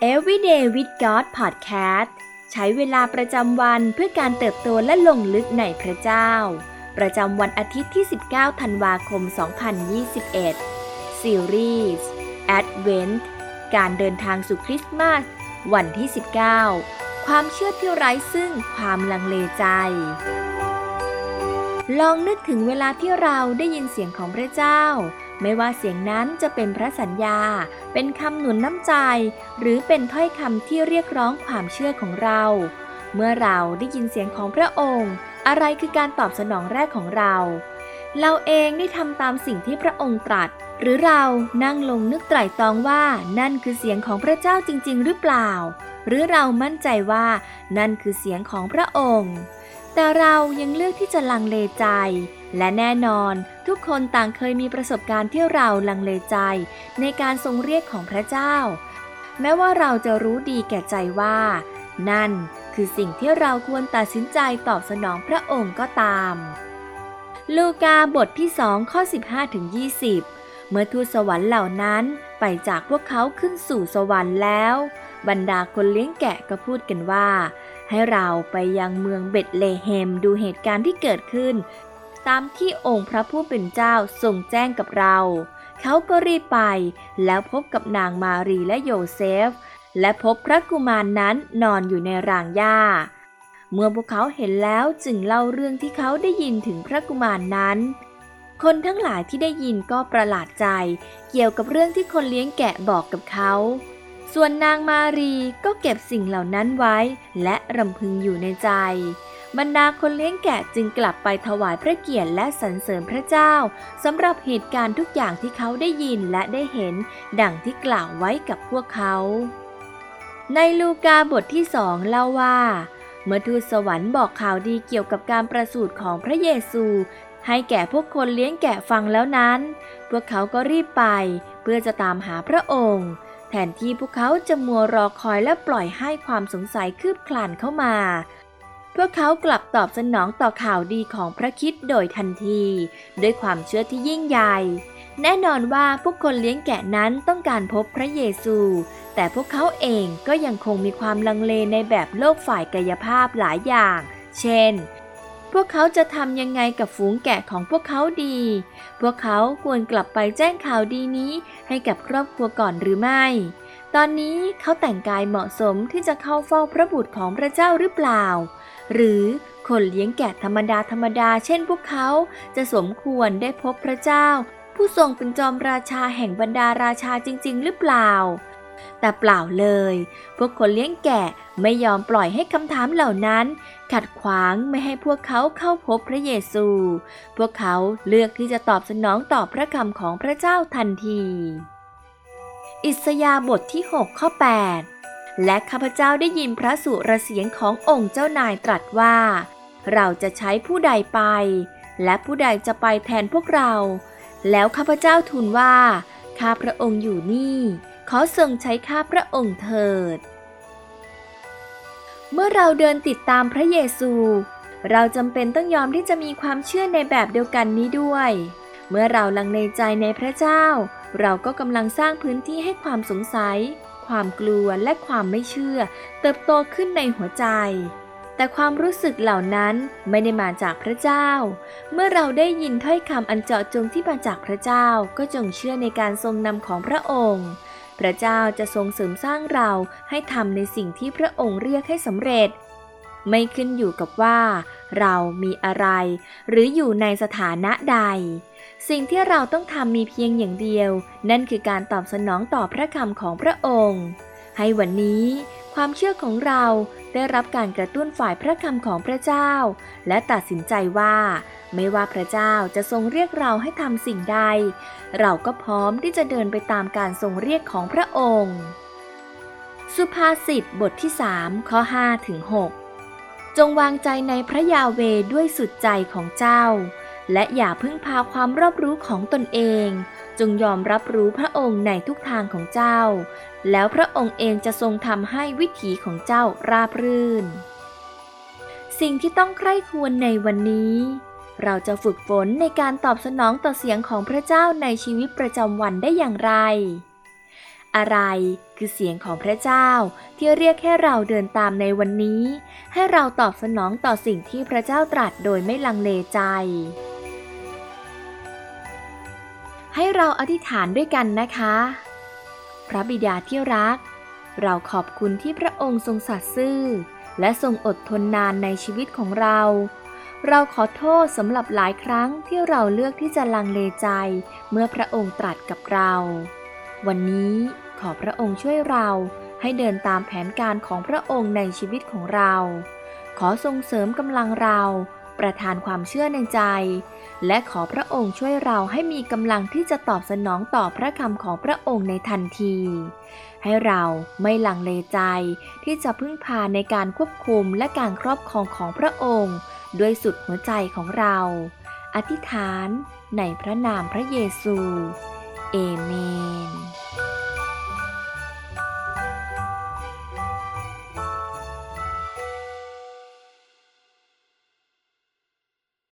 Everyday with God Podcast ใช้เวลาประจำวันเพื่อการเติบโตและลงลึกในพระเจ้า ประจำวันอาทิตย์ที่ 19 ธันวาคม 2021 ซีรีส์ Advent การเดินทางสู่คริสต์มาส วันที่ 19 ความเชื่อที่ไร้ซึ่งความลังเลใจ ลองนึกถึงเวลาที่เราได้ยินเสียงของพระเจ้า ไม่ว่าเสียงนั้นจะเป็นพระสัญญา เป็นคำหนุนน้ำใจ หรือเป็นถ้อยคำที่เรียกร้องความเชื่อของเรา เมื่อเราได้ยินเสียงของพระองค์ อะไรคือการตอบสนองแรกของเรา เราเองได้ทำตามสิ่งที่พระองค์ตรัส หรือเรานั่งลงนึกไตร่ตรองว่านั่นคือเสียงของพระเจ้าจริง ๆ หรือเปล่า หรือเรามั่นใจว่านั่นคือเสียงของพระองค์ แต่เรายังเลือกที่จะลังเลใจ และแน่นอนทุกคนต่างเคยมีประสบการณ์ที่เราลังเลใจ ในการทรงเรียกของพระเจ้า แม้ว่าเราจะรู้ดีแก่ใจว่า นั่นคือสิ่งที่เราควรตัดสินใจตอบสนองพระองค์ก็ตาม ลูกาบทที่สองข้อ 15ถึง20 เมื่อทูตสวรรค์เหล่านั้นไปจากพวกเขาขึ้นสู่สวรรค์แล้ว บรรดาคนเลี้ยงแกะก็พูดกันว่า ให้เราไปยังเมืองเบตเลเฮมดูเหตุการณ์ที่เกิดขึ้น ตามที่องค์พระผู้เป็นเจ้าทรงแจ้งกับเรา เขาก็รีบไปแล้วพบกับนางมารีและโยเซฟ และพบพระกุมารนนั้นนอนอยู่ในรางหญ้า เมื่อพวกเขาเห็นแล้วจึงเล่าเรื่องที่เขาได้ยินถึงพระกุมารนนั้น คนทั้งหลายที่ได้ยินก็ประหลาดใจ เกี่ยวกับเรื่องที่คนเลี้ยงแกะบอกกับเขาส่วนนางมารีก็เก็บสิ่งเหล่านั้นไว้ และรำพึงอยู่ในใจ บรรดาคนเลี้ยงแกะจึงกลับไปถวายพระเกียรติและสรรเสริญพระเจ้าสำหรับเหตุการณ์ทุกอย่างที่เขาได้ยินและได้เห็น ดังที่กล่าวไว้กับพวกเขา ในลูกาบทที่สองเล่าว่า เมื่อทูตสวรรค์บอกข่าวดีเกี่ยวกับการประสูติของพระเยซูให้แก่พวกคนเลี้ยงแกะฟังแล้วนั้น พวกเขาก็รีบไป เพื่อจะตามหาพระองค์ แทนที่พวกเขาจะมัวรอคอยและปล่อยให้ความสงสัยคืบคลานเข้ามา พวกเขากลับตอบสนองต่อข่าวดีของพระคิดโดยทันที ด้วยความเชื่อที่ยิ่งใหญ่ แน่นอนว่าพวกคนเลี้ยงแกะนั้นต้องการพบพระเยซู แต่พวกเขาเองก็ยังคงมีความลังเลในแบบโลกฝ่ายกายภาพหลายอย่าง เช่นพวกเขาจะทำยังไงกับฝูงแกะของพวกเขาดี พวกเขาควรกลับไปแจ้งข่าวดีนี้ให้กับครอบครัวก่อนหรือไม่ ตอนนี้เขาแต่งกายเหมาะสมที่จะเข้าเฝ้าพระบุตรของพระเจ้าหรือเปล่า หรือคนเลี้ยงแกะธรรมดาธรรมดาเช่นพวกเขาจะสมควรได้พบพระเจ้า ผู้ทรงเป็นจอมราชาแห่งบรรดาราชาจริง ๆ หรือเปล่า แต่เปล่าเลย พวกคนเลี้ยงแกะไม่ยอมปล่อยให้คำถามเหล่านั้น ขัดขวางไม่ให้พวกเขาเข้าพบพระเยซู พวกเขาเลือกที่จะตอบสนองต่อพระคำของพระเจ้าทันที อิสยาบทที่ 6 ข้อ 8 และข้าพเจ้าได้ยินพระสุรเสียงขององค์เจ้านายตรัสว่า เราจะใช้ผู้ใดไป และผู้ใดจะไปแทนพวกเรา แล้วข้าพเจ้าทูลว่า ข้าพระองค์อยู่นี่ ขอทรงใช้ข้าพระองค์เถิด เมื่อเราเดินติดตามพระเยซู เราจำเป็นต้องยอมที่จะมีความเชื่อในแบบเดียวกันนี้ด้วย เมื่อเราลังเลใจในพระเจ้า เราก็กำลังสร้างพื้นที่ให้ความสงสัย ความกลัวและความไม่เชื่อ เติบโตขึ้นในหัวใจ แต่ความรู้สึกเหล่านั้นไม่ได้มาจากพระเจ้า เมื่อเราได้ยินถ้อยคำอันเจาะจงที่มาจากพระเจ้าก็จงเชื่อในการทรงนำของพระองค์พระเจ้าจะทรงเสริมสร้างเราให้ทำในสิ่งที่พระองค์เรียกให้สำเร็จ ไม่ขึ้นอยู่กับว่า เรามีอะไร หรืออยู่ในสถานะใด สิ่งที่เราต้องทำมีเพียงอย่างเดียว นั่นคือการตอบสนองต่อพระคำของพระองค์ ให้วันนี้ ความเชื่อของเราได้รับการกระตุ้นฝ่ายพระคำของพระเจ้า และตัดสินใจว่า ไม่ว่าพระเจ้าจะทรงเรียกเราให้ทำสิ่งใด เราก็พร้อมที่จะเดินไปตามการทรงเรียกของพระองค์ สุภาษิตบทที่3ข้อ5ถึง6จงวางใจในพระยาเวด้วยสุดใจของเจ้า และอย่าพึ่งพาความรอบรู้ของตนเอง จงยอมรับรู้พระองค์ในทุกทางของเจ้า แล้วพระองค์เองจะทรงทำให้วิถีของเจ้าราบรื่น สิ่งที่ต้องใคร่ควรในวันนี้ เราจะฝึกฝนในการตอบสนองต่อเสียงของพระเจ้าในชีวิตประจำวันได้อย่างไร อะไรคือเสียงของพระเจ้าที่เรียกให้เราเดินตามในวันนี้ ให้เราตอบสนองต่อสิ่งที่พระเจ้าตรัสโดยไม่ลังเลใจ ให้เราอธิษฐานด้วยกันนะคะ พระบิดาที่รัก เราขอบคุณที่พระองค์ทรงสัตย์ซื่อ และทรงอดทนนานในชีวิตของเรา เราขอโทษสำหรับหลายครั้งที่เราเลือกที่จะลังเลใจ เมื่อพระองค์ตรัสกับเรา วันนี้ขอพระองค์ช่วยเราให้เดินตามแผนการของพระองค์ในชีวิตของเรา ขอทรงเสริมกำลังเรา ประทานความเชื่อในใจ และขอพระองค์ช่วยเราให้มีกำลังที่จะตอบสนองต่อพระคำของพระองค์ในทันที ให้เราไม่หลังเลใจที่จะพึ่งพาในการควบคุมและการครอบครองของพระองค์ ด้วยสุดหัวใจของเรา อธิษฐานในพระนามพระเยซู เอเมน